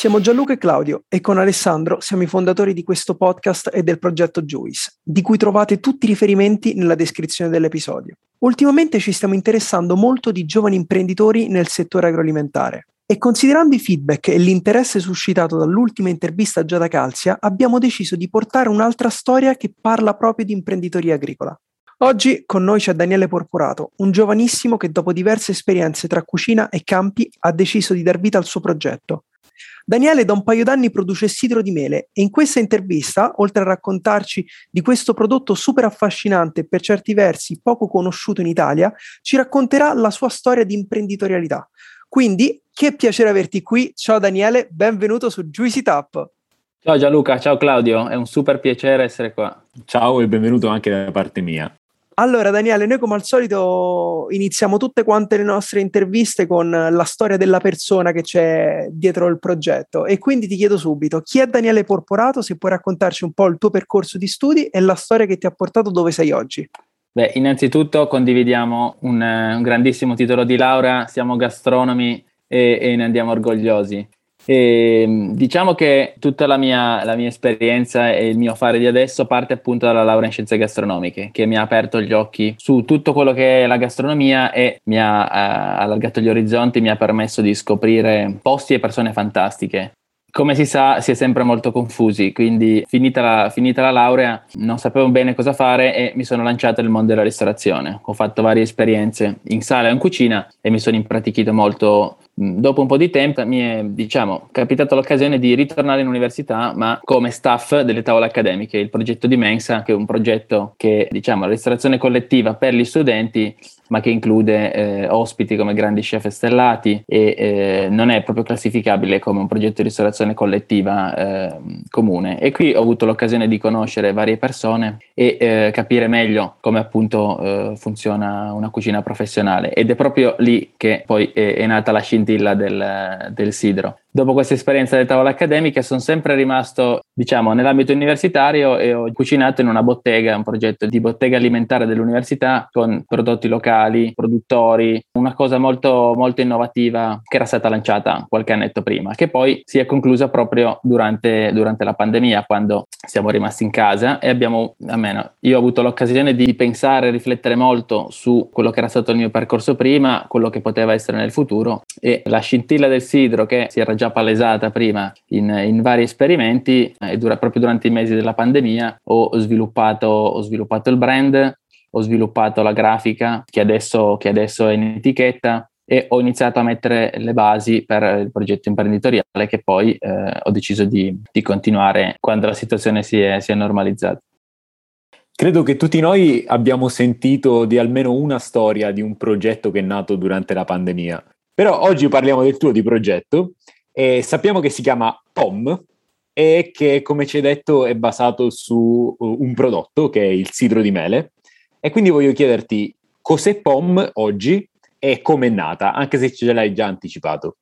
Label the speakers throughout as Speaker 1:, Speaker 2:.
Speaker 1: Siamo Gianluca e Claudio e con Alessandro siamo i fondatori di questo podcast e del progetto Juice, di cui trovate tutti i riferimenti nella descrizione dell'episodio. Ultimamente ci stiamo interessando molto di giovani imprenditori nel settore agroalimentare. E considerando i feedback e l'interesse suscitato dall'ultima intervista a Giada Calzia, abbiamo deciso di portare un'altra storia che parla proprio di imprenditoria agricola. Oggi con noi c'è Daniele Porporato, un giovanissimo che dopo diverse esperienze tra cucina e campi ha deciso di dar vita al suo progetto. Daniele da un paio d'anni produce sidro di mele e in questa intervista, oltre a raccontarci di questo prodotto super affascinante e per certi versi poco conosciuto in Italia, ci racconterà la sua storia di imprenditorialità. Quindi, che piacere averti qui. Ciao Daniele, benvenuto su Juicy Tap.
Speaker 2: Ciao Gianluca, ciao Claudio, è un super piacere essere qua.
Speaker 3: Ciao e benvenuto anche da parte mia.
Speaker 1: Allora, Daniele, noi come al solito iniziamo tutte quante le nostre interviste con la storia della persona che c'è dietro il progetto. E quindi ti chiedo subito: chi è Daniele Porporato? Se puoi raccontarci un po' il tuo percorso di studi e la storia che ti ha portato dove sei oggi.
Speaker 2: Beh, innanzitutto condividiamo un, un grandissimo titolo di laurea, siamo gastronomi e, e ne andiamo orgogliosi. E, diciamo che tutta la mia, la mia, esperienza e il mio fare di adesso parte appunto dalla laurea in scienze gastronomiche, che mi ha aperto gli occhi su tutto quello che è la gastronomia e mi ha uh, allargato gli orizzonti, mi ha permesso di scoprire posti e persone fantastiche. Come si sa, si è sempre molto confusi, quindi finita la, finita la laurea non sapevo bene cosa fare e mi sono lanciato nel mondo della ristorazione. Ho fatto varie esperienze in sala e in cucina e mi sono impratichito molto dopo un po' di tempo mi è diciamo, capitata l'occasione di ritornare in università, ma come staff delle tavole accademiche, il progetto di Mensa, che è un progetto che diciamo la ristorazione collettiva per gli studenti ma che include eh, ospiti come grandi chef stellati e eh, non è proprio classificabile come un progetto di ristorazione collettiva eh, comune. E qui ho avuto l'occasione di conoscere varie persone e eh, capire meglio come appunto eh, funziona una cucina professionale ed è proprio lì che poi è, è nata la scintilla del, del sidro dopo questa esperienza delle tavole accademiche sono sempre rimasto, diciamo, nell'ambito universitario e ho cucinato in una bottega, un progetto di bottega alimentare dell'università con prodotti locali, produttori, una cosa molto, molto innovativa che era stata lanciata qualche annetto prima, che poi si è conclusa proprio durante, durante la pandemia, quando siamo rimasti in casa e abbiamo, almeno io ho avuto l'occasione di pensare riflettere molto su quello che era stato il mio percorso prima, quello che poteva essere nel futuro e la scintilla del sidro che si era già palesata prima in, in vari esperimenti e dura, proprio durante i mesi della pandemia ho sviluppato, ho sviluppato il brand, ho sviluppato la grafica che adesso, che adesso è in etichetta e ho iniziato a mettere le basi per il progetto imprenditoriale che poi eh, ho deciso di, di, continuare quando la situazione si è, si è normalizzata.
Speaker 3: Credo che tutti noi abbiamo sentito di almeno una storia di un progetto che è nato durante la pandemia. Però oggi parliamo del tuo di progetto e sappiamo che si chiama POM e che, come ci hai detto, è basato su uh, un prodotto che è il sidro di mele. E quindi voglio chiederti cos'è POM oggi e come è nata, anche se ce l'hai già anticipato.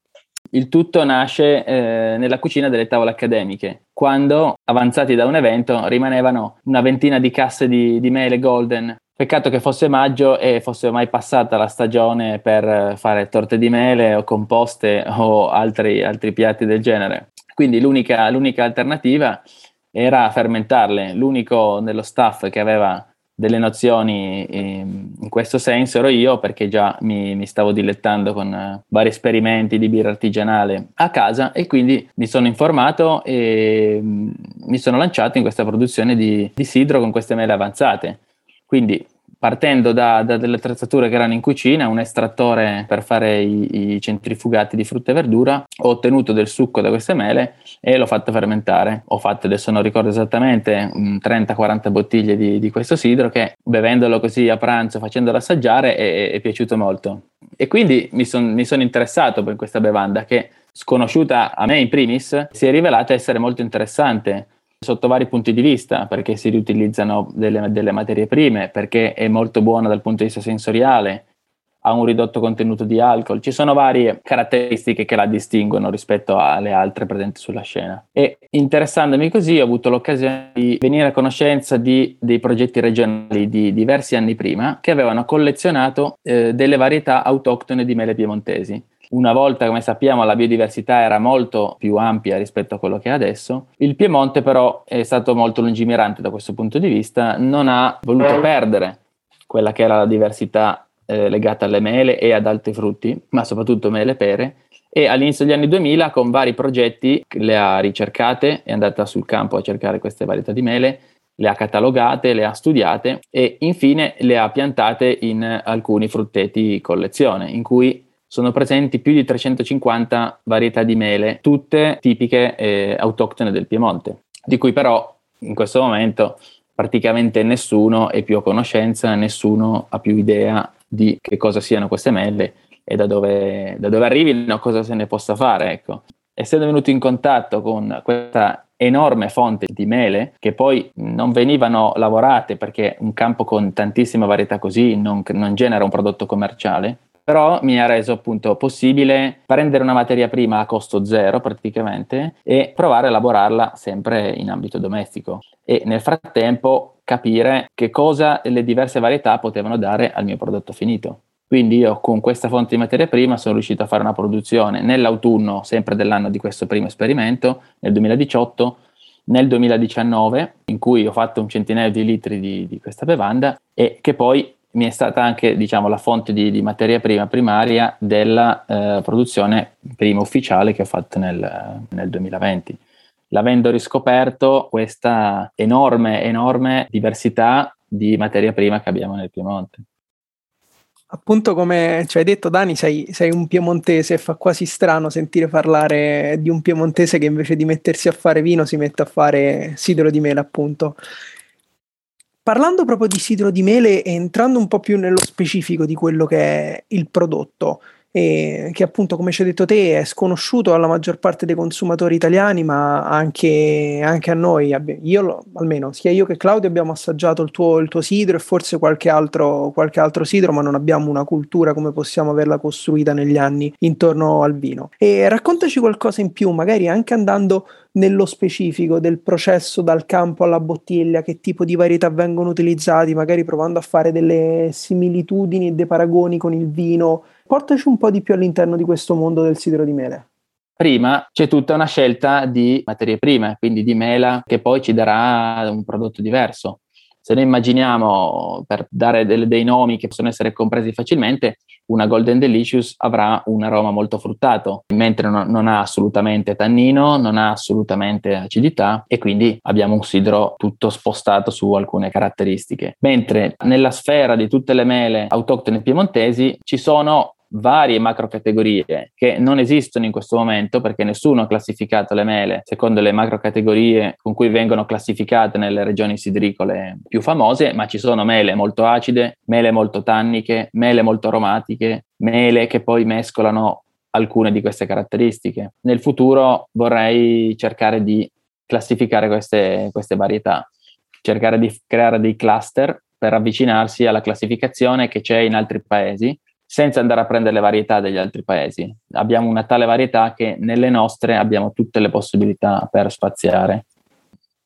Speaker 2: Il tutto nasce eh, nella cucina delle tavole accademiche, quando, avanzati da un evento, rimanevano una ventina di casse di, di mele golden Peccato che fosse maggio e fosse ormai passata la stagione per fare torte di mele o composte o altri, altri piatti del genere. Quindi l'unica, l'unica, alternativa era fermentarle. L'unico nello staff che aveva delle nozioni in, in questo senso ero io perché già mi, mi stavo dilettando con uh, vari esperimenti di birra artigianale a casa e quindi mi sono informato e um, mi sono lanciato in questa produzione di, di sidro con queste mele avanzate Quindi partendo da, da, delle attrezzature che erano in cucina, un estrattore per fare i, i, centrifugati di frutta e verdura, ho ottenuto del succo da queste mele e l'ho fatto fermentare. Ho fatto, adesso non ricordo esattamente, 30-40 bottiglie di, di, questo sidro che bevendolo così a pranzo, facendolo assaggiare, è, è piaciuto molto. E quindi mi, son, mi sono interessato per questa bevanda che, sconosciuta a me in primis, si è rivelata essere molto interessante sotto vari punti di vista, perché si riutilizzano delle, delle, materie prime, perché è molto buona dal punto di vista sensoriale, ha un ridotto contenuto di alcol, ci sono varie caratteristiche che la distinguono rispetto alle altre presenti sulla scena. E interessandomi così ho avuto l'occasione di venire a conoscenza di, dei progetti regionali di diversi anni prima che avevano collezionato eh, delle varietà autoctone di mele piemontesi una volta, come sappiamo, la biodiversità era molto più ampia rispetto a quello che è adesso. Il Piemonte però è stato molto lungimirante da questo punto di vista, non ha voluto perdere quella che era la diversità eh, legata alle mele e ad altri frutti, ma soprattutto mele e pere, e all'inizio degli anni 2000 con vari progetti le ha ricercate, è andata sul campo a cercare queste varietà di mele, le ha catalogate, le ha studiate e infine le ha piantate in alcuni frutteti collezione, in cui sono presenti più di 350 varietà di mele, tutte tipiche e autoctone del Piemonte, di cui però in questo momento praticamente nessuno è più a conoscenza, nessuno ha più idea di che cosa siano queste mele e da dove, da dove arrivino, cosa se ne possa fare. Ecco. Essendo venuto in contatto con questa enorme fonte di mele che poi non venivano lavorate perché un campo con tantissima varietà così non, non genera un prodotto commerciale, però mi ha reso appunto possibile prendere una materia prima a costo zero praticamente e provare a lavorarla sempre in ambito domestico e nel frattempo capire che cosa le diverse varietà potevano dare al mio prodotto finito. Quindi io con questa fonte di materia prima sono riuscito a fare una produzione nell'autunno, sempre dell'anno di questo primo esperimento, nel 2018, nel 2019, in cui ho fatto un centinaio di litri di, di questa bevanda e che poi mi è stata anche diciamo, la fonte di, di materia prima primaria della eh, produzione prima ufficiale che ho fatto nel, nel 2020. L'avendo riscoperto questa enorme, enorme diversità di materia prima che abbiamo nel Piemonte.
Speaker 1: Appunto come ci hai detto Dani, sei, sei, un piemontese, fa quasi strano sentire parlare di un piemontese che invece di mettersi a fare vino si mette a fare sidro di mele appunto. Parlando proprio di sidro di mele e entrando un po' più nello specifico di quello che è il prodotto, e che appunto come ci hai detto te è sconosciuto alla maggior parte dei consumatori italiani ma anche, anche a noi io almeno sia io che Claudio abbiamo assaggiato il tuo, il tuo sidro e forse qualche altro, qualche altro sidro ma non abbiamo una cultura come possiamo averla costruita negli anni intorno al vino e raccontaci qualcosa in più magari anche andando nello specifico del processo dal campo alla bottiglia, che tipo di varietà vengono utilizzati, magari provando a fare delle similitudini e dei paragoni con il vino. Portaci un po' di più all'interno di questo mondo del sidro di mele.
Speaker 2: Prima c'è tutta una scelta di materie prime, quindi di mela, che poi ci darà un prodotto diverso. Se noi immaginiamo, per dare delle, dei nomi che possono essere compresi facilmente, una Golden Delicious avrà un aroma molto fruttato, mentre non, non, ha assolutamente tannino, non ha assolutamente acidità e quindi abbiamo un sidro tutto spostato su alcune caratteristiche. Mentre nella sfera di tutte le mele autoctone piemontesi ci sono varie macrocategorie che non esistono in questo momento perché nessuno ha classificato le mele secondo le macrocategorie con cui vengono classificate nelle regioni sidricole più famose, ma ci sono mele molto acide, mele molto tanniche, mele molto aromatiche, mele che poi mescolano alcune di queste caratteristiche. Nel futuro vorrei cercare di classificare queste, queste varietà, cercare di creare dei cluster per avvicinarsi alla classificazione che c'è in altri paesi senza andare a prendere le varietà degli altri paesi. Abbiamo una tale varietà che nelle nostre abbiamo tutte le possibilità per spaziare.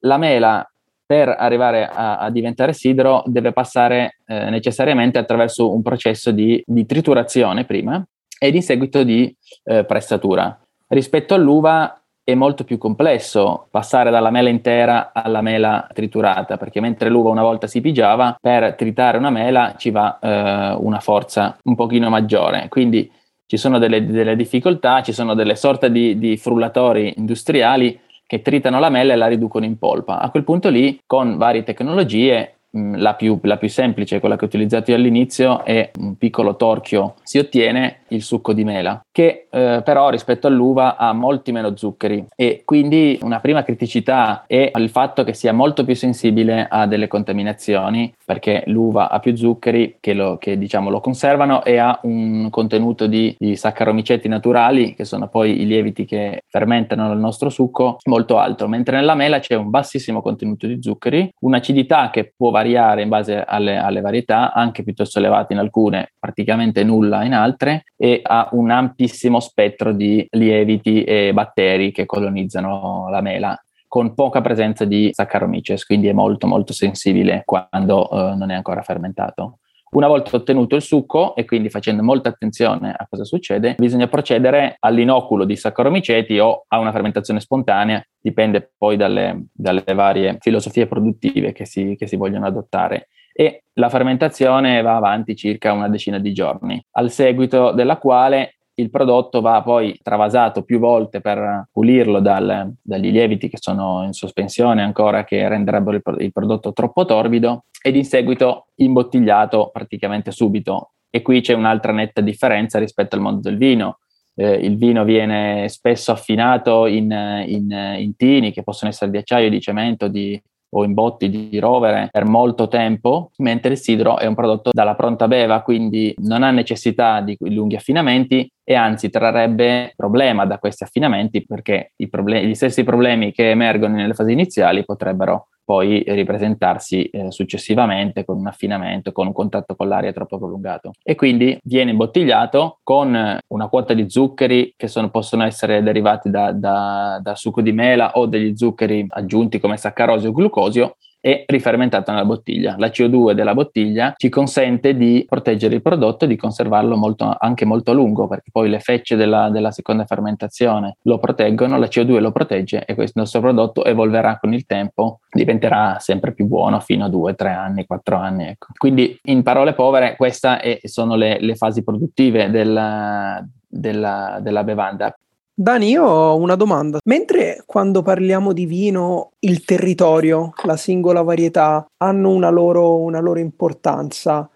Speaker 2: La mela, per arrivare a, a diventare sidro, deve passare eh, necessariamente attraverso un processo di, di, triturazione prima ed in seguito di eh, pressatura. Rispetto all'uva è molto più complesso passare dalla mela intera alla mela triturata, perché mentre l'uva una volta si pigiava, per tritare una mela ci va eh, una forza un pochino maggiore. Quindi ci sono delle, delle difficoltà, ci sono delle sorte di, di frullatori industriali che tritano la mela e la riducono in polpa. A quel punto lì, con varie tecnologie, mh, la, più, la più semplice, quella che ho utilizzato io all'inizio, è un piccolo torchio, si ottiene il succo di mela, che eh, però rispetto all'uva ha molti meno zuccheri. E quindi una prima criticità è il fatto che sia molto più sensibile a delle contaminazioni, perché l'uva ha più zuccheri che, lo, che diciamo, lo conservano e ha un contenuto di, di saccaromiceti naturali, che sono poi i lieviti che fermentano il nostro succo, molto alto, mentre nella mela c'è un bassissimo contenuto di zuccheri, un'acidità che può variare in base alle, alle varietà, anche piuttosto elevata in alcune, praticamente nulla in altre, e ha un ampissimo spettro di lieviti e batteri che colonizzano la mela con poca presenza di Saccharomyces, quindi è molto molto sensibile quando eh, non è ancora fermentato. Una volta ottenuto il succo e quindi facendo molta attenzione a cosa succede, bisogna procedere all'inoculo di Saccharomyceti o a una fermentazione spontanea, dipende poi dalle, dalle varie filosofie produttive che si, che si vogliono adottare e la fermentazione va avanti circa una decina di giorni, al seguito della quale il prodotto va poi travasato più volte per pulirlo dal, dagli lieviti che sono in sospensione ancora che renderebbero il, il prodotto troppo torbido ed in seguito imbottigliato praticamente subito. E qui c'è un'altra netta differenza rispetto al mondo del vino. Eh, il vino viene spesso affinato in, in, in, tini che possono essere di acciaio, di cemento, di, o in botti di rovere per molto tempo, mentre il sidro è un prodotto dalla pronta beva, quindi non ha necessità di lunghi affinamenti e anzi trarrebbe problema da questi affinamenti perché problem- gli stessi problemi che emergono nelle fasi iniziali potrebbero poi ripresentarsi eh, successivamente con un affinamento, con un contatto con l'aria troppo prolungato. E quindi viene imbottigliato con una quota di zuccheri che sono, possono essere derivati da, da, da succo di mela o degli zuccheri aggiunti come saccarosio o glucosio e rifermentata nella bottiglia. La CO2 della bottiglia ci consente di proteggere il prodotto e di conservarlo molto, anche molto a lungo, perché poi le fecce della, della, seconda fermentazione lo proteggono, la CO2 lo protegge e questo nostro prodotto evolverà con il tempo, diventerà sempre più buono fino a 2, 3 anni, 4 anni. Ecco. Quindi, in parole povere, queste sono le, le fasi produttive della, della, della bevanda.
Speaker 1: Dani, io ho una domanda. Mentre quando parliamo di vino, il territorio, la singola varietà hanno una loro, una loro importanza,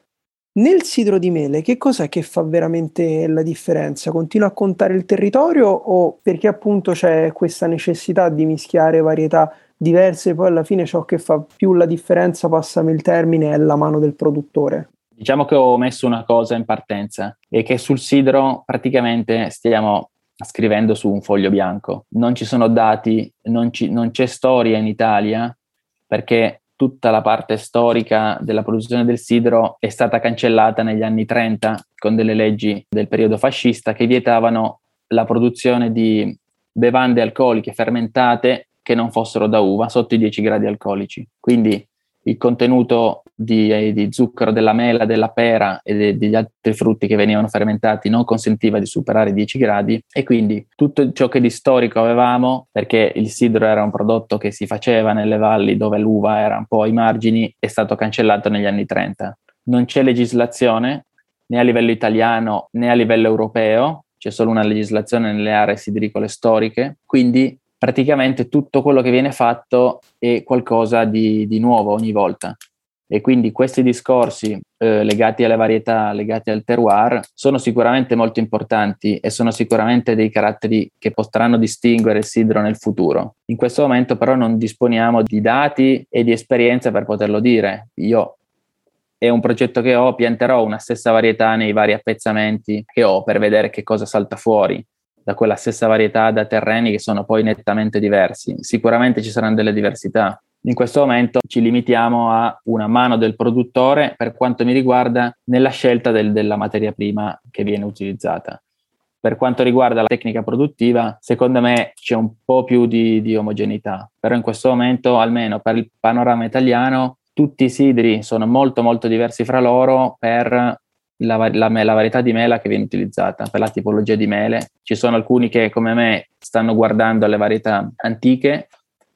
Speaker 1: nel sidro di mele, che cos'è che fa veramente la differenza? Continua a contare il territorio o perché appunto c'è questa necessità di mischiare varietà diverse, poi alla fine ciò che fa più la differenza, passami il termine, è la mano del produttore?
Speaker 2: Diciamo che ho messo una cosa in partenza e che sul sidro praticamente stiamo scrivendo su un foglio bianco. Non ci sono dati, non, ci, non c'è storia in Italia perché tutta la parte storica della produzione del sidro è stata cancellata negli anni 30 con delle leggi del periodo fascista che vietavano la produzione di bevande alcoliche fermentate che non fossero da uva sotto i 10 gradi alcolici. Quindi il contenuto di, eh, di, zucchero della mela, della pera e de, degli altri frutti che venivano fermentati non consentiva di superare i 10 gradi e quindi tutto ciò che di storico avevamo, perché il sidro era un prodotto che si faceva nelle valli dove l'uva era un po' ai margini, è stato cancellato negli anni 30. Non c'è legislazione né a livello italiano né a livello europeo, c'è solo una legislazione nelle aree sidricole storiche, quindi praticamente tutto quello che viene fatto è qualcosa di, di nuovo ogni volta. E quindi questi discorsi eh, legati alle varietà, legati al terroir, sono sicuramente molto importanti e sono sicuramente dei caratteri che potranno distinguere il sidro nel futuro. In questo momento però non disponiamo di dati e di esperienza per poterlo dire. Io è un progetto che ho, pianterò una stessa varietà nei vari appezzamenti che ho per vedere che cosa salta fuori da quella stessa varietà da terreni che sono poi nettamente diversi. Sicuramente ci saranno delle diversità. In questo momento ci limitiamo a una mano del produttore per quanto mi riguarda nella scelta del, della materia prima che viene utilizzata. Per quanto riguarda la tecnica produttiva, secondo me c'è un po' più di, di omogeneità, però in questo momento, almeno per il panorama italiano, tutti i sidri sono molto molto diversi fra loro per la, la, la, varietà di mela che viene utilizzata per la tipologia di mele. Ci sono alcuni che, come me, stanno guardando alle varietà antiche,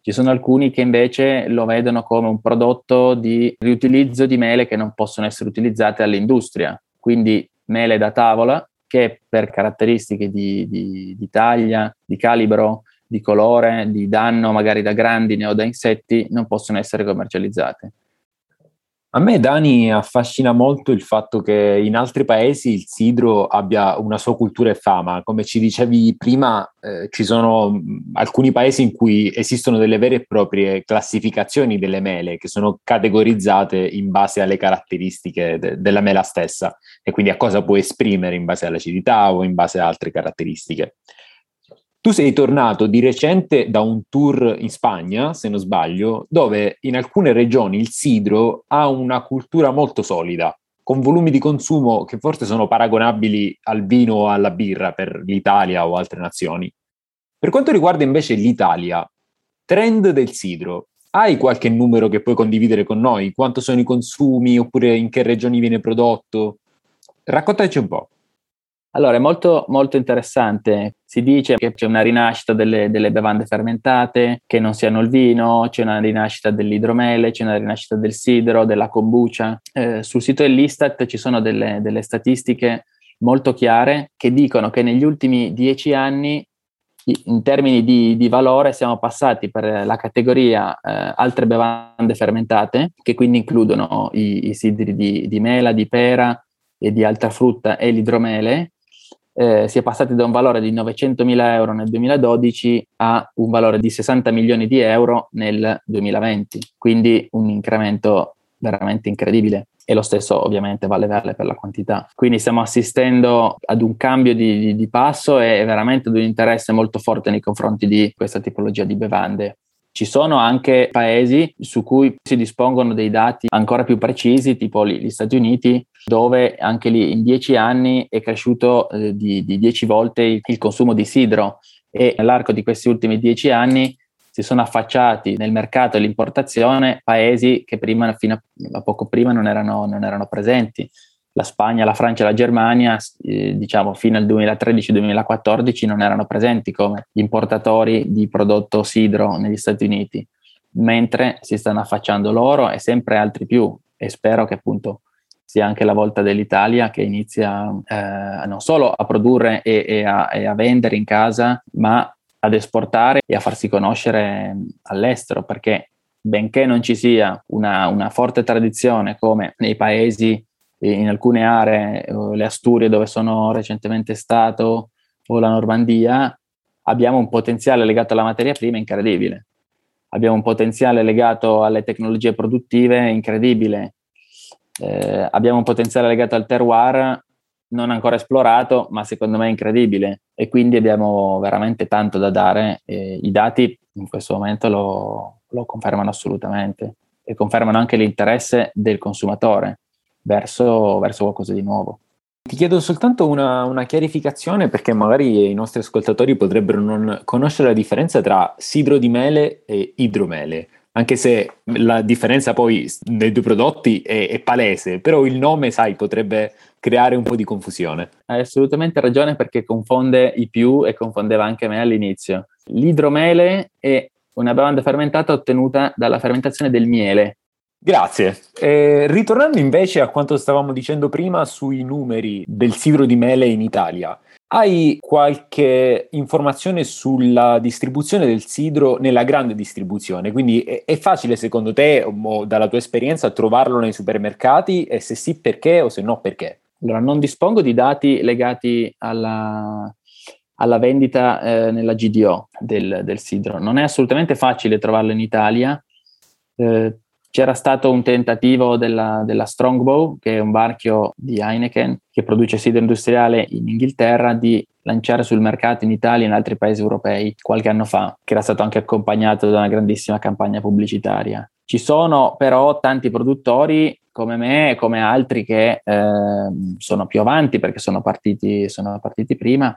Speaker 2: ci sono alcuni che invece lo vedono come un prodotto di riutilizzo di mele che non possono essere utilizzate all'industria, quindi mele da tavola che per caratteristiche di, di, di taglia, di calibro, di colore, di danno magari da grandine o da insetti non possono essere commercializzate.
Speaker 3: A me, Dani, affascina molto il fatto che in altri paesi il sidro abbia una sua cultura e fama. Come ci dicevi prima, eh, ci sono alcuni paesi in cui esistono delle vere e proprie classificazioni delle mele che sono categorizzate in base alle caratteristiche de- della mela stessa e quindi a cosa può esprimere in base all'acidità o in base a altre caratteristiche. Tu sei tornato di recente da un tour in Spagna, se non sbaglio, dove in alcune regioni il sidro ha una cultura molto solida, con volumi di consumo che forse sono paragonabili al vino o alla birra per l'Italia o altre nazioni. Per quanto riguarda invece l'Italia, trend del sidro, hai qualche numero che puoi condividere con noi? Quanto sono i consumi oppure in che regioni viene prodotto? Raccontaci un po'.
Speaker 2: Allora, è molto, molto interessante. Si dice che c'è una rinascita delle, delle, bevande fermentate, che non siano il vino, c'è una rinascita dell'idromele, c'è una rinascita del sidro, della kombucha. Eh, sul sito dell'Istat ci sono delle, delle statistiche molto chiare che dicono che negli ultimi dieci anni in termini di, di, valore siamo passati per la categoria eh, altre bevande fermentate, che quindi includono i, i sidri di, di, mela, di pera e di altra frutta e l'idromele, eh, si è passati da un valore di 900.000 euro nel 2012 a un valore di 60 milioni di euro nel 2020, quindi un incremento veramente incredibile e lo stesso ovviamente vale, vale per la quantità. Quindi stiamo assistendo ad un cambio di, di, di passo e veramente ad un interesse molto forte nei confronti di questa tipologia di bevande. Ci sono anche paesi su cui si dispongono dei dati ancora più precisi, tipo gli Stati Uniti, dove anche lì in dieci anni è cresciuto eh, di, di dieci volte il, il consumo di sidro. E nell'arco di questi ultimi dieci anni si sono affacciati nel mercato dell'importazione paesi che prima, fino a, a poco prima non erano, non erano presenti. La Spagna, la Francia e la Germania, eh, diciamo fino al 2013-2014 non erano presenti come importatori di prodotto sidro negli Stati Uniti, mentre si stanno affacciando loro e sempre altri più. E spero che appunto sia anche la volta dell'Italia che inizia eh, non solo a produrre e, e, a, e a vendere in casa, ma ad esportare e a farsi conoscere all'estero, perché benché non ci sia una, una forte tradizione come nei paesi in alcune aree, le Asturie dove sono recentemente stato o la Normandia, abbiamo un potenziale legato alla materia prima incredibile. Abbiamo un potenziale legato alle tecnologie produttive incredibile. Eh, abbiamo un potenziale legato al terroir non ancora esplorato, ma secondo me incredibile. E quindi abbiamo veramente tanto da dare. E I dati in questo momento lo, lo confermano assolutamente e confermano anche l'interesse del consumatore verso, verso qualcosa di nuovo.
Speaker 3: Ti chiedo soltanto una, una, chiarificazione perché magari i nostri ascoltatori potrebbero non conoscere la differenza tra sidro di mele e idromele, anche se la differenza poi dei due prodotti è, è palese, però il nome, sai, potrebbe creare un po' di confusione.
Speaker 2: Hai assolutamente ragione perché confonde i più e confondeva anche me all'inizio. L'idromele è una bevanda fermentata ottenuta dalla fermentazione del miele,
Speaker 3: Grazie. Eh, ritornando invece a quanto stavamo dicendo prima sui numeri del sidro di mele in Italia, hai qualche informazione sulla distribuzione del sidro nella grande distribuzione? Quindi è, facile secondo te, o dalla tua esperienza, trovarlo nei supermercati e se sì perché o se no perché?
Speaker 2: Allora, non dispongo di dati legati alla, alla vendita eh, nella GDO del, del, sidro. Non è assolutamente facile trovarlo in Italia. Eh, c'era stato un tentativo della, della, Strongbow, che è un marchio di Heineken che produce sidro industriale in Inghilterra, di lanciare sul mercato in Italia e in altri paesi europei qualche anno fa, che era stato anche accompagnato da una grandissima campagna pubblicitaria. Ci sono però tanti produttori come me e come altri che eh, sono più avanti perché sono partiti, sono partiti prima,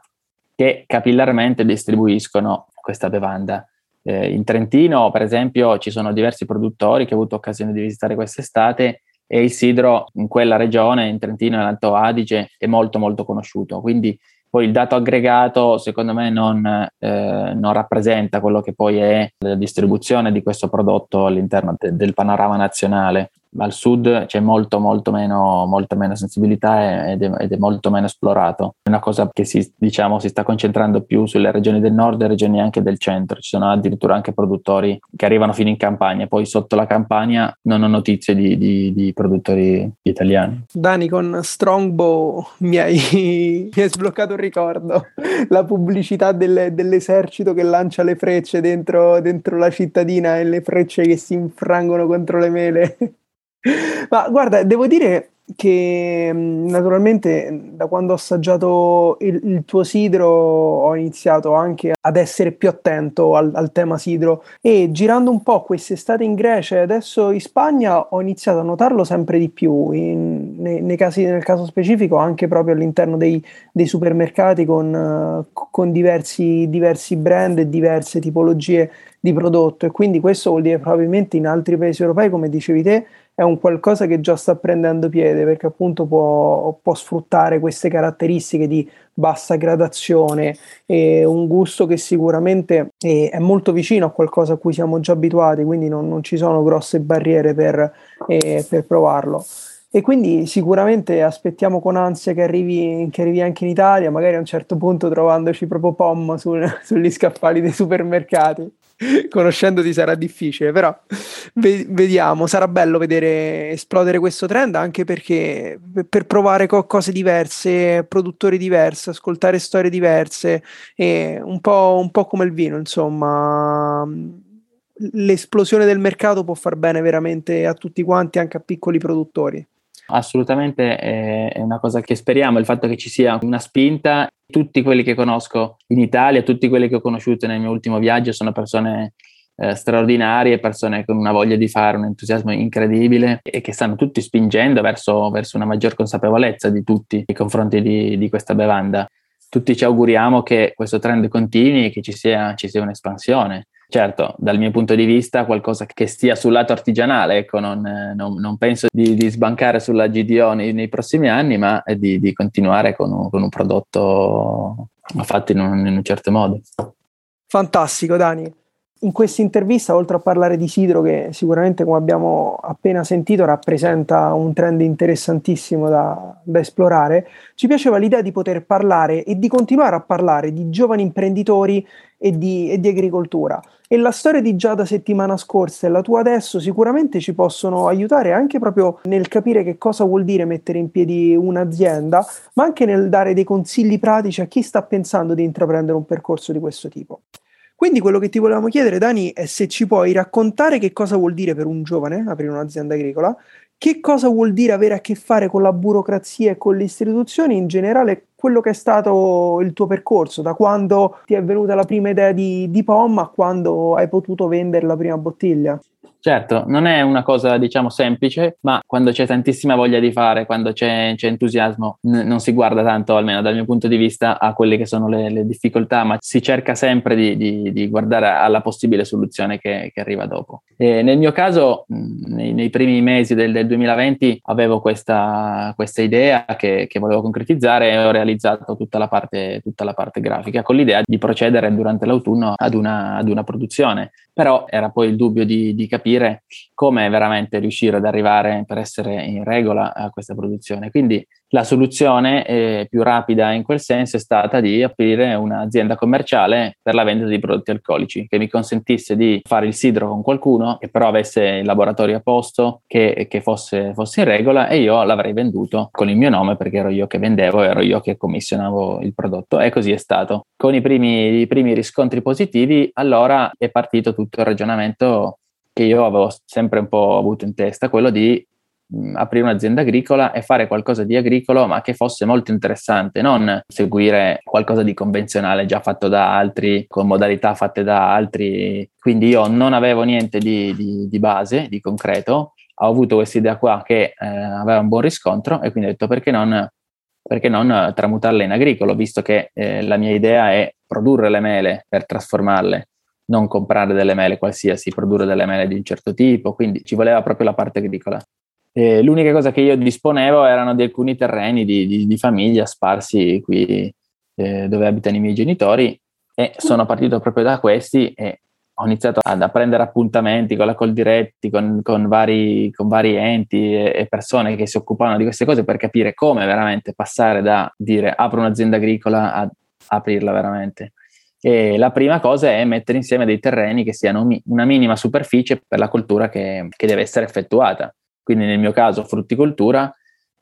Speaker 2: che capillarmente distribuiscono questa bevanda. Eh, in Trentino, per esempio, ci sono diversi produttori che ho avuto occasione di visitare quest'estate e il sidro in quella regione, in Trentino e nell'Alto Adige, è molto molto conosciuto. Quindi poi il dato aggregato secondo me non, eh, non rappresenta quello che poi è la distribuzione di questo prodotto all'interno de- del panorama nazionale. Al sud c'è molto molto meno, molto meno sensibilità ed è, ed è, molto meno esplorato. È una cosa che si, diciamo, si sta concentrando più sulle regioni del nord e regioni anche del centro. Ci sono addirittura anche produttori che arrivano fino in campagna, poi sotto la campagna non ho notizie di, di, di produttori italiani.
Speaker 1: Dani, con Strongbow mi hai, mi hai sbloccato un ricordo, la pubblicità del, dell'esercito che lancia le frecce dentro, dentro la cittadina e le frecce che si infrangono contro le mele. Ma guarda, devo dire che naturalmente da quando ho assaggiato il, il, tuo sidro ho iniziato anche ad essere più attento al, al, tema sidro. E girando un po' quest'estate in Grecia e adesso in Spagna ho iniziato a notarlo sempre di più. In, nei, nei casi, nel caso specifico anche proprio all'interno dei, dei supermercati con, uh, con diversi, diversi brand e diverse tipologie di prodotto e quindi questo vuol dire probabilmente in altri paesi europei come dicevi te è un qualcosa che già sta prendendo piede perché appunto può, può sfruttare queste caratteristiche di bassa gradazione e un gusto che sicuramente è, è, molto vicino a qualcosa a cui siamo già abituati, quindi non, non ci sono grosse barriere per, eh, per, provarlo. E quindi sicuramente aspettiamo con ansia che arrivi, che arrivi, anche in Italia, magari a un certo punto trovandoci proprio POM sul, sugli scaffali dei supermercati. conoscendoti sarà difficile, però vediamo, sarà bello vedere esplodere questo trend anche perché per provare co- cose diverse, produttori diversi, ascoltare storie diverse, e un po', un po' come il vino, insomma, l'esplosione del mercato può far bene veramente a tutti quanti, anche a piccoli produttori.
Speaker 2: Assolutamente è una cosa che speriamo, il fatto che ci sia una spinta. Tutti quelli che conosco in Italia, tutti quelli che ho conosciuto nel mio ultimo viaggio sono persone eh, straordinarie, persone con una voglia di fare, un entusiasmo incredibile e che stanno tutti spingendo verso, verso una maggior consapevolezza di tutti nei confronti di, di, questa bevanda. Tutti ci auguriamo che questo trend continui e che ci sia, ci sia un'espansione certo, dal mio punto di vista, qualcosa che stia sul lato artigianale, ecco, non, non, non penso di, di, sbancare sulla GDO nei, nei prossimi anni, ma di, di continuare con un, con un, prodotto fatto in un, in un certo modo.
Speaker 1: Fantastico, Dani in questa intervista, oltre a parlare di Sidro, che sicuramente, come abbiamo appena sentito, rappresenta un trend interessantissimo da, da, esplorare, ci piaceva l'idea di poter parlare e di continuare a parlare di giovani imprenditori e di, e di agricoltura. E la storia di Giada settimana scorsa e la tua adesso sicuramente ci possono aiutare anche proprio nel capire che cosa vuol dire mettere in piedi un'azienda, ma anche nel dare dei consigli pratici a chi sta pensando di intraprendere un percorso di questo tipo. Quindi quello che ti volevamo chiedere, Dani, è se ci puoi raccontare che cosa vuol dire per un giovane aprire un'azienda agricola, che cosa vuol dire avere a che fare con la burocrazia e con le istituzioni, in generale quello che è stato il tuo percorso, da quando ti è venuta la prima idea di, di POM a quando hai potuto vendere la prima bottiglia.
Speaker 2: Certo, non è una cosa diciamo semplice, ma quando c'è tantissima voglia di fare, quando c'è, c'è entusiasmo, n- non si guarda tanto, almeno dal mio punto di vista, a quelle che sono le, le difficoltà, ma si cerca sempre di, di, di guardare alla possibile soluzione che, che arriva dopo. E nel mio caso, nei, nei primi mesi del, del, 2020, avevo questa, questa idea che, che, volevo concretizzare e ho realizzato tutta la, parte, tutta la parte grafica con l'idea di procedere durante l'autunno ad una, ad una produzione. Però era poi il dubbio di, di capire come veramente riuscire ad arrivare per essere in regola a questa produzione. Quindi la soluzione eh, più rapida in quel senso è stata di aprire un'azienda commerciale per la vendita di prodotti alcolici che mi consentisse di fare il sidro con qualcuno che però avesse il laboratorio a posto, che, che fosse, fosse, in regola e io l'avrei venduto con il mio nome perché ero io che vendevo, ero io che commissionavo il prodotto e così è stato. Con i primi, i primi riscontri positivi allora è partito tutto il ragionamento che io avevo sempre un po' avuto in testa, quello di aprire un'azienda agricola e fare qualcosa di agricolo, ma che fosse molto interessante, non seguire qualcosa di convenzionale già fatto da altri, con modalità fatte da altri. Quindi io non avevo niente di, di, di base, di concreto, ho avuto questa idea qua che eh, aveva un buon riscontro e quindi ho detto perché non, perché non tramutarla in agricolo, visto che eh, la mia idea è produrre le mele per trasformarle non comprare delle mele qualsiasi, produrre delle mele di un certo tipo, quindi ci voleva proprio la parte agricola. E l'unica cosa che io disponevo erano di alcuni terreni di, di, di famiglia sparsi qui eh, dove abitano i miei genitori e sono partito proprio da questi e ho iniziato ad prendere appuntamenti con la Coldiretti, con, con, vari, con vari enti e, e, persone che si occupavano di queste cose per capire come veramente passare da dire apro un'azienda agricola a aprirla veramente. E la prima cosa è mettere insieme dei terreni che siano una minima superficie per la coltura che, che deve essere effettuata. Quindi nel mio caso frutticoltura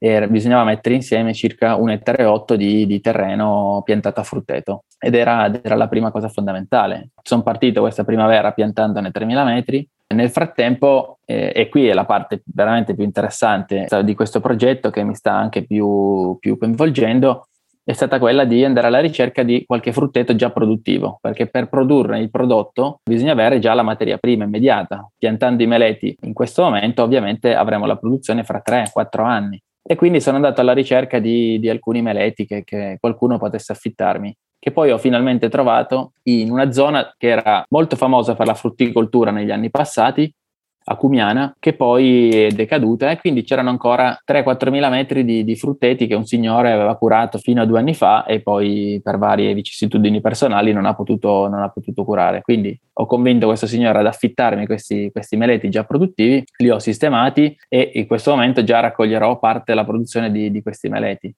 Speaker 2: era, bisognava mettere insieme circa un ettaro e otto di, di terreno piantato a frutteto ed era, era la prima cosa fondamentale. Sono partito questa primavera piantandone 3.000 metri. Nel frattempo, eh, e qui è la parte veramente più interessante di questo progetto che mi sta anche più, più coinvolgendo, è stata quella di andare alla ricerca di qualche frutteto già produttivo, perché per produrre il prodotto bisogna avere già la materia prima immediata. Piantando i meleti in questo momento ovviamente avremo la produzione fra 3-4 anni. E quindi sono andato alla ricerca di, di alcuni meleti che, che qualcuno potesse affittarmi che poi ho finalmente trovato in una zona che era molto famosa per la frutticoltura negli anni passati, a Cumiana, che poi è decaduta e quindi c'erano ancora 3-4 mila metri di, di, frutteti che un signore aveva curato fino a due anni fa e poi per varie vicissitudini personali non ha potuto, non ha potuto curare. Quindi ho convinto questo signore ad affittarmi questi, questi meleti già produttivi, li ho sistemati e in questo momento già raccoglierò parte della produzione di, di questi meleti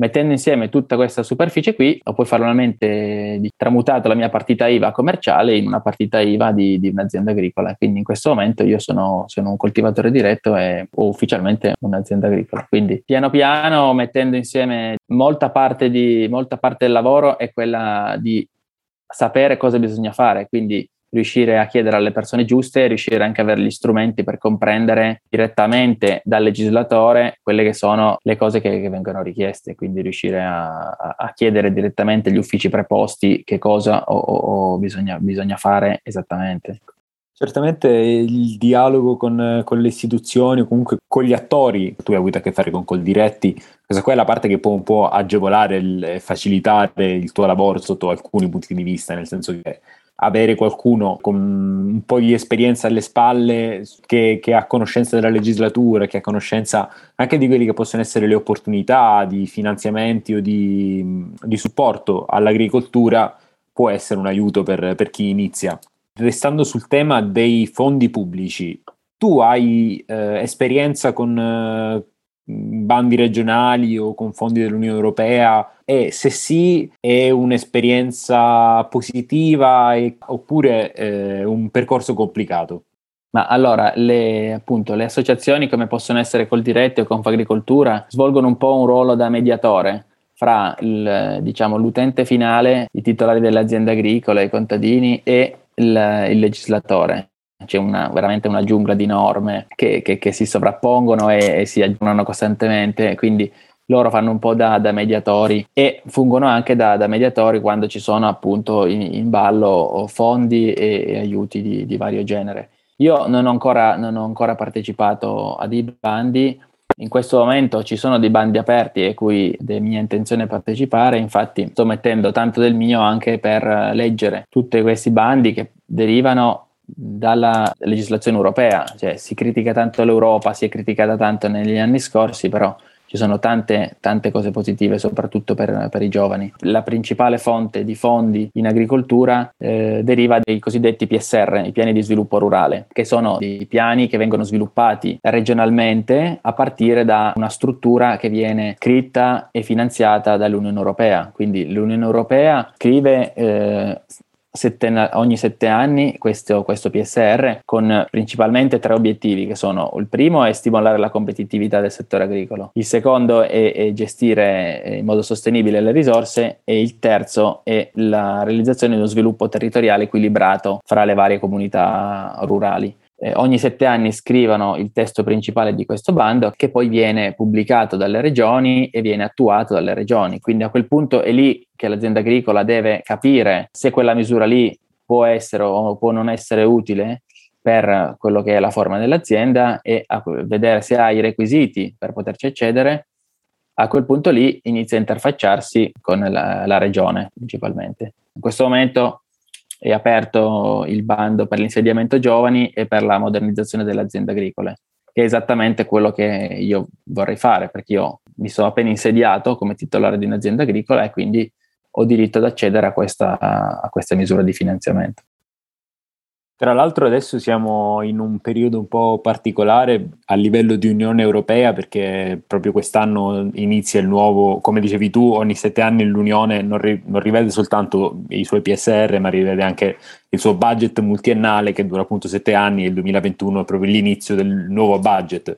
Speaker 2: mettendo insieme tutta questa superficie qui, ho poi finalmente tramutato la mia partita IVA commerciale in una partita IVA di, di un'azienda agricola. Quindi in questo momento io sono, sono, un coltivatore diretto e ho ufficialmente un'azienda agricola. Quindi piano piano mettendo insieme molta parte, di, molta parte del lavoro è quella di sapere cosa bisogna fare. Quindi riuscire a chiedere alle persone giuste, riuscire anche ad avere gli strumenti per comprendere direttamente dal legislatore quelle che sono le cose che, che vengono richieste, quindi riuscire a, a, chiedere direttamente agli uffici preposti che cosa o, o bisogna, bisogna fare esattamente.
Speaker 3: Certamente il dialogo con, con, le istituzioni o comunque con gli attori, tu hai avuto a che fare con col diretti, questa qua è la parte che può un po' agevolare e facilitare il tuo lavoro sotto alcuni punti di vista, nel senso che avere qualcuno con un po' di esperienza alle spalle che, che, ha conoscenza della legislatura, che ha conoscenza anche di quelle che possono essere le opportunità di finanziamenti o di, di supporto all'agricoltura può essere un aiuto per, per, chi inizia. Restando sul tema dei fondi pubblici, tu hai eh, esperienza con, eh, bandi regionali o con fondi dell'Unione Europea e se sì è un'esperienza positiva e, oppure eh, un percorso complicato?
Speaker 2: Ma allora, le, appunto, le associazioni come possono essere Coldiretti o Confagricoltura svolgono un po' un ruolo da mediatore fra il, diciamo, l'utente finale, i titolari delle aziende agricole, i contadini e il, il legislatore c'è una, veramente una giungla di norme che, che, che si sovrappongono e, e, si aggiornano costantemente, quindi loro fanno un po' da, da mediatori e fungono anche da, da, mediatori quando ci sono appunto in, in ballo fondi e, e aiuti di, di, vario genere. Io non ho, ancora, non ho ancora partecipato a dei bandi, in questo momento ci sono dei bandi aperti a cui è mia intenzione partecipare, infatti sto mettendo tanto del mio anche per leggere tutti questi bandi che derivano dalla legislazione europea, cioè si critica tanto l'Europa, si è criticata tanto negli anni scorsi, però ci sono tante, tante cose positive, soprattutto per, per, i giovani. La principale fonte di fondi in agricoltura eh, deriva dai cosiddetti PSR, i piani di sviluppo rurale, che sono dei piani che vengono sviluppati regionalmente a partire da una struttura che viene scritta e finanziata dall'Unione Europea. Quindi l'Unione Europea scrive eh, sette, ogni sette anni questo, questo, PSR con principalmente tre obiettivi che sono il primo è stimolare la competitività del settore agricolo, il secondo è, è gestire in modo sostenibile le risorse e il terzo è la realizzazione di uno sviluppo territoriale equilibrato fra le varie comunità rurali eh, ogni sette anni scrivono il testo principale di questo bando che poi viene pubblicato dalle regioni e viene attuato dalle regioni. Quindi a quel punto è lì che l'azienda agricola deve capire se quella misura lì può essere o può non essere utile per quello che è la forma dell'azienda e vedere se ha i requisiti per poterci accedere. A quel punto lì inizia a interfacciarsi con la, la regione principalmente. In questo momento è aperto il bando per l'insediamento giovani e per la modernizzazione delle aziende agricole, che è esattamente quello che io vorrei fare, perché io mi sono appena insediato come titolare di un'azienda agricola e quindi ho diritto ad accedere a questa, a questa misura di finanziamento.
Speaker 3: Tra l'altro adesso siamo in un periodo un po' particolare a livello di Unione Europea perché proprio quest'anno inizia il nuovo, come dicevi tu, ogni sette anni l'Unione non, ri- non rivede soltanto i suoi PSR ma rivede anche il suo budget multiennale che dura appunto sette anni e il 2021 è proprio l'inizio del nuovo budget.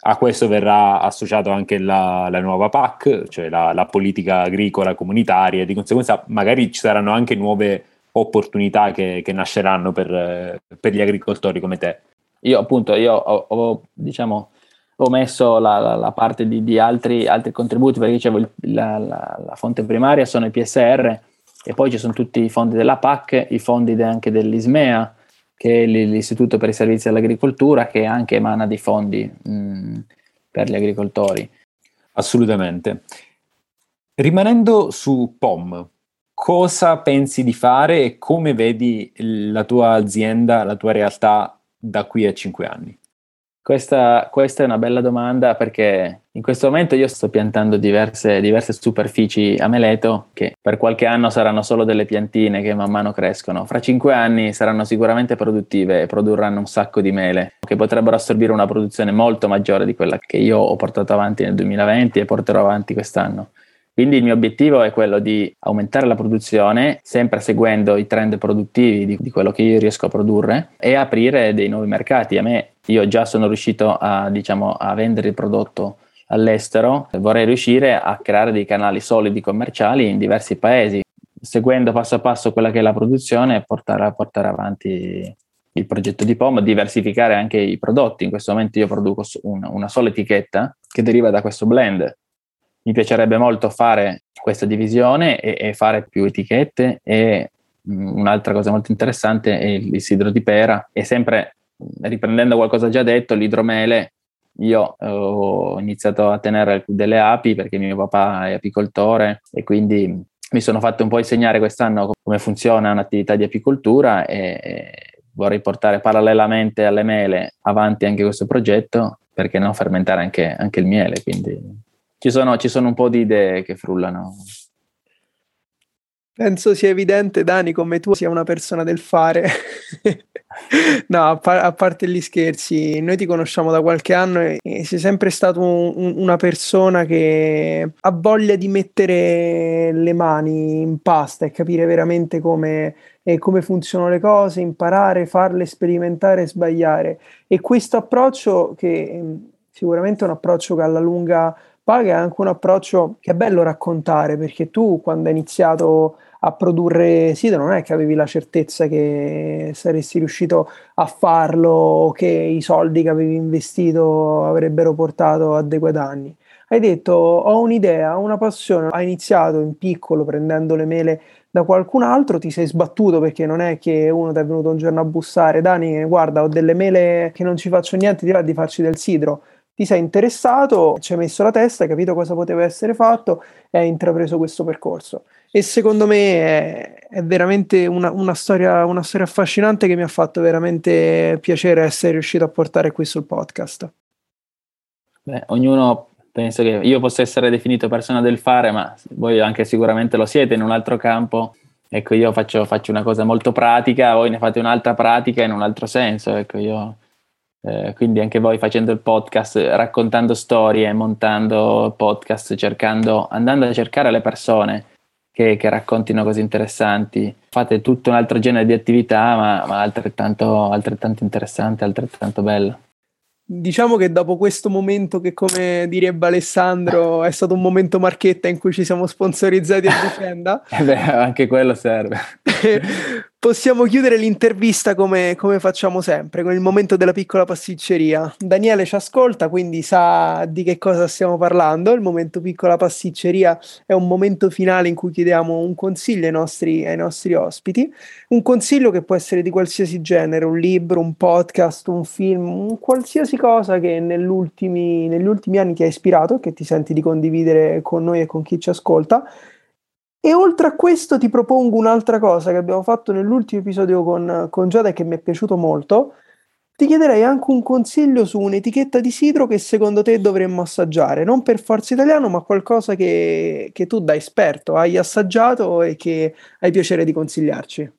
Speaker 3: A questo verrà associato anche la, la nuova PAC, cioè la, la politica agricola comunitaria, e di conseguenza magari ci saranno anche nuove opportunità che, che nasceranno per, per, gli agricoltori come te.
Speaker 2: Io appunto io ho, ho, diciamo, ho messo la, la, la parte di, di altri, altri, contributi perché dicevo il, la, la, fonte primaria sono i PSR e poi ci sono tutti i fondi della PAC, i fondi de, anche dell'ISMEA che è l'Istituto per i Servizi all'Agricoltura che anche emana dei fondi mh, per gli agricoltori.
Speaker 3: Assolutamente. Rimanendo su POM, cosa pensi di fare e come vedi la tua azienda, la tua realtà da qui a cinque anni?
Speaker 2: Questa, questa, è una bella domanda perché in questo momento io sto piantando diverse, diverse, superfici a Meleto che per qualche anno saranno solo delle piantine che man mano crescono. Fra cinque anni saranno sicuramente produttive e produrranno un sacco di mele che potrebbero assorbire una produzione molto maggiore di quella che io ho portato avanti nel 2020 e porterò avanti quest'anno. Quindi il mio obiettivo è quello di aumentare la produzione, sempre seguendo i trend produttivi di, di, quello che io riesco a produrre e aprire dei nuovi mercati. A me, io già sono riuscito a, diciamo, a vendere il prodotto all'estero, vorrei riuscire a creare dei canali solidi commerciali in diversi paesi, seguendo passo a passo quella che è la produzione e portare, portare avanti il progetto di POM, diversificare anche i prodotti. In questo momento io produco una, una sola etichetta che deriva da questo blend mi piacerebbe molto fare questa divisione e, e fare più etichette e mm, un'altra cosa molto interessante è il, sidro di pera e sempre riprendendo qualcosa già detto, l'idromele io ho iniziato a tenere delle api perché mio papà è apicoltore e quindi mi sono fatto un po' insegnare quest'anno come funziona un'attività di apicoltura e vorrei portare parallelamente alle mele avanti anche questo progetto perché non fermentare anche, anche il miele. Quindi ci sono, ci sono un po' di idee che frullano.
Speaker 1: Penso sia evidente, Dani, come tu sia una persona del fare. no, a, par- a, parte gli scherzi, noi ti conosciamo da qualche anno e, e sei sempre stato un, un, una persona che ha voglia di mettere le mani in pasta e capire veramente come, eh, come funzionano le cose, imparare, farle, sperimentare e sbagliare. E questo approccio, che sicuramente è un approccio che alla lunga paga è anche un approccio che è bello raccontare perché tu quando hai iniziato a produrre sito non è che avevi la certezza che saresti riuscito a farlo o che i soldi che avevi investito avrebbero portato a dei guadagni. Hai detto ho un'idea, ho una passione, hai iniziato in piccolo prendendo le mele da qualcun altro, ti sei sbattuto perché non è che uno ti è venuto un giorno a bussare, Dani guarda ho delle mele che non ci faccio niente, ti va di farci del sidro ti sei interessato, ci hai messo la testa, hai capito cosa poteva essere fatto e hai intrapreso questo percorso. E secondo me è, è veramente una, una, storia, una storia affascinante che mi ha fatto veramente piacere essere riuscito a portare qui sul podcast.
Speaker 2: Beh, ognuno penso che io possa essere definito persona del fare, ma voi anche sicuramente lo siete in un altro campo. Ecco, io faccio, faccio una cosa molto pratica, voi ne fate un'altra pratica in un altro senso. Ecco, io eh, quindi anche voi facendo il podcast, raccontando storie, montando podcast, cercando, andando a cercare le persone che, che raccontino cose interessanti. Fate tutto un altro genere di attività, ma, ma altrettanto, altrettanto interessante, altrettanto bello.
Speaker 1: Diciamo che dopo questo momento che come direbbe Alessandro è stato un momento marchetta in cui ci siamo sponsorizzati a vicenda.
Speaker 2: eh beh, anche quello serve.
Speaker 1: Possiamo chiudere l'intervista come, come, facciamo sempre, con il momento della piccola pasticceria. Daniele ci ascolta, quindi sa di che cosa stiamo parlando. Il momento piccola pasticceria è un momento finale in cui chiediamo un consiglio ai nostri, ai nostri ospiti. Un consiglio che può essere di qualsiasi genere, un libro, un podcast, un film, un qualsiasi cosa che negli ultimi, anni ti ha ispirato che ti senti di condividere con noi e con chi ci ascolta e oltre a questo ti propongo un'altra cosa che abbiamo fatto nell'ultimo episodio con, con Giada e che mi è piaciuto molto. Ti chiederei anche un consiglio su un'etichetta di sidro che secondo te dovremmo assaggiare, non per forza italiano, ma qualcosa che, che tu da esperto hai assaggiato e che hai piacere di consigliarci.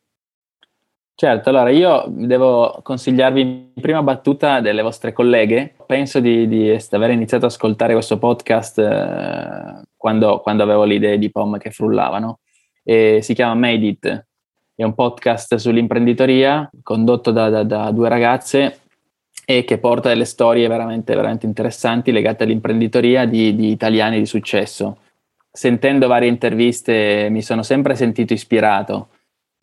Speaker 2: Certo, allora io devo consigliarvi in prima battuta delle vostre colleghe. Penso di, di aver iniziato ad ascoltare questo podcast eh, quando, quando, avevo le idee di POM che frullavano. E si chiama Made It, è un podcast sull'imprenditoria condotto da, da, da due ragazze e che porta delle storie veramente, veramente interessanti legate all'imprenditoria di, di italiani di successo. Sentendo varie interviste mi sono sempre sentito ispirato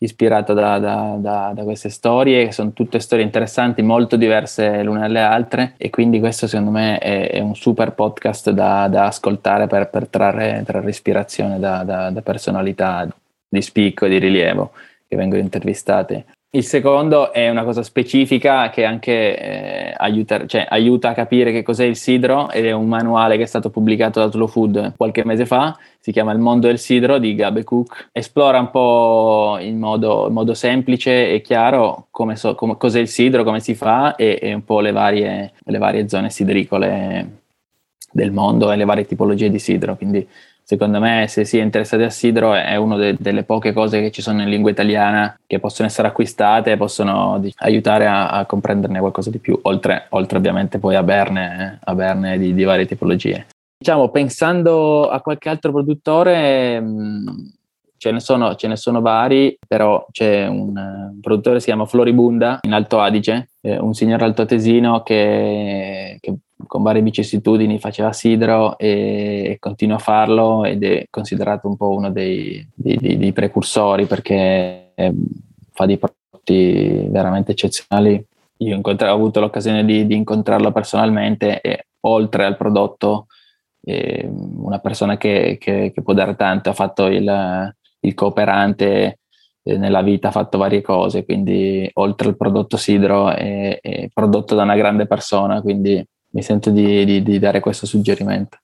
Speaker 2: ispirato da, da, da, da, queste storie, che sono tutte storie interessanti, molto diverse l'une dalle altre e quindi questo secondo me è, è un super podcast da, ascoltare per, per trarre, trarre, ispirazione da, personalità di spicco e di rilievo che vengono intervistate. Il secondo è una cosa specifica che anche eh, aiuta, cioè, aiuta, a capire che cos'è il sidro ed è un manuale che è stato pubblicato da Slow Food qualche mese fa, si chiama Il mondo del sidro di Gabe Cook. Esplora un po' in modo, in modo semplice e chiaro come so, come, cos'è il sidro, come si fa e, e un po' le varie, le varie zone sidricole del mondo e le varie tipologie di sidro. Quindi secondo me se si è interessati a sidro è una de- delle poche cose che ci sono in lingua italiana che possono essere acquistate e possono di- aiutare a-, a, comprenderne qualcosa di più, oltre, oltre ovviamente poi a berne, a berne di-, di, varie tipologie. Diciamo, pensando a qualche altro produttore, mh, ce, ne sono, ce ne sono vari, però c'è un, un produttore che si chiama Floribunda in Alto Adige, eh, un signor altoatesino che, che con varie vicissitudini faceva sidro e, continua a farlo ed è considerato un po' uno dei, dei, dei, dei precursori perché eh, fa dei prodotti veramente eccezionali. Io ho avuto l'occasione di, di, incontrarlo personalmente e oltre al prodotto eh, una persona che, che, che, può dare tanto, ha fatto il, il cooperante eh, nella vita, ha fatto varie cose, quindi oltre al prodotto sidro è, è prodotto da una grande persona, quindi mi sento di, di, di dare questo suggerimento.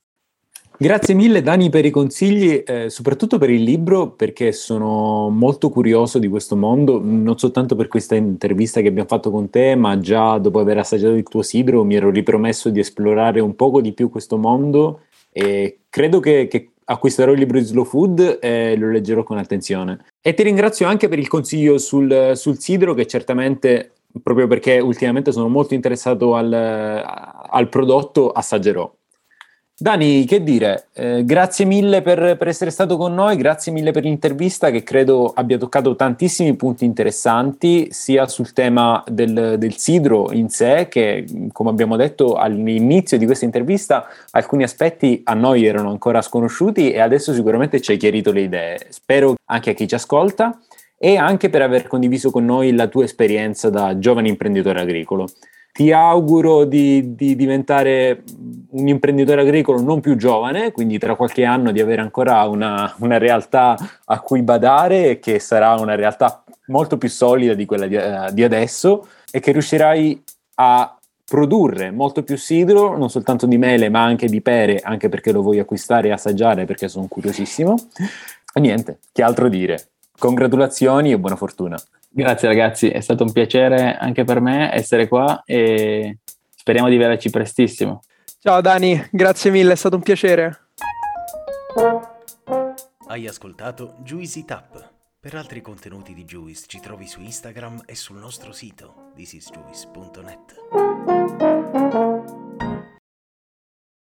Speaker 3: Grazie mille Dani per i consigli, eh, soprattutto per il libro, perché sono molto curioso di questo mondo, non soltanto per questa intervista che abbiamo fatto con te, ma già dopo aver assaggiato il tuo sidro mi ero ripromesso di esplorare un poco di più questo mondo e credo che, che acquisterò il libro di Slow Food e lo leggerò con attenzione. E ti ringrazio anche per il consiglio sul, sul sidro che certamente proprio perché ultimamente sono molto interessato al, al prodotto, assaggerò. Dani, che dire, eh, grazie mille per, per, essere stato con noi, grazie mille per l'intervista che credo abbia toccato tantissimi punti interessanti, sia sul tema del, del sidro in sé, che come abbiamo detto all'inizio di questa intervista, alcuni aspetti a noi erano ancora sconosciuti e adesso sicuramente ci hai chiarito le idee. Spero anche a chi ci ascolta e anche per aver condiviso con noi la tua esperienza da giovane imprenditore agricolo. Ti auguro di, di, diventare un imprenditore agricolo non più giovane, quindi tra qualche anno di avere ancora una, una realtà a cui badare e che sarà una realtà molto più solida di quella di, uh, di adesso e che riuscirai a produrre molto più sidro, non soltanto di mele ma anche di pere, anche perché lo voglio acquistare e assaggiare perché sono curiosissimo. E niente, che altro dire? Congratulazioni e buona fortuna.
Speaker 2: Grazie ragazzi, è stato un piacere anche per me essere qua e speriamo di vederci prestissimo.
Speaker 1: Ciao Dani, grazie mille, è stato un piacere.
Speaker 4: Hai ascoltato Juicy Tap. Per altri contenuti di Juice ci trovi su Instagram e sul nostro sito thisisjuice.net.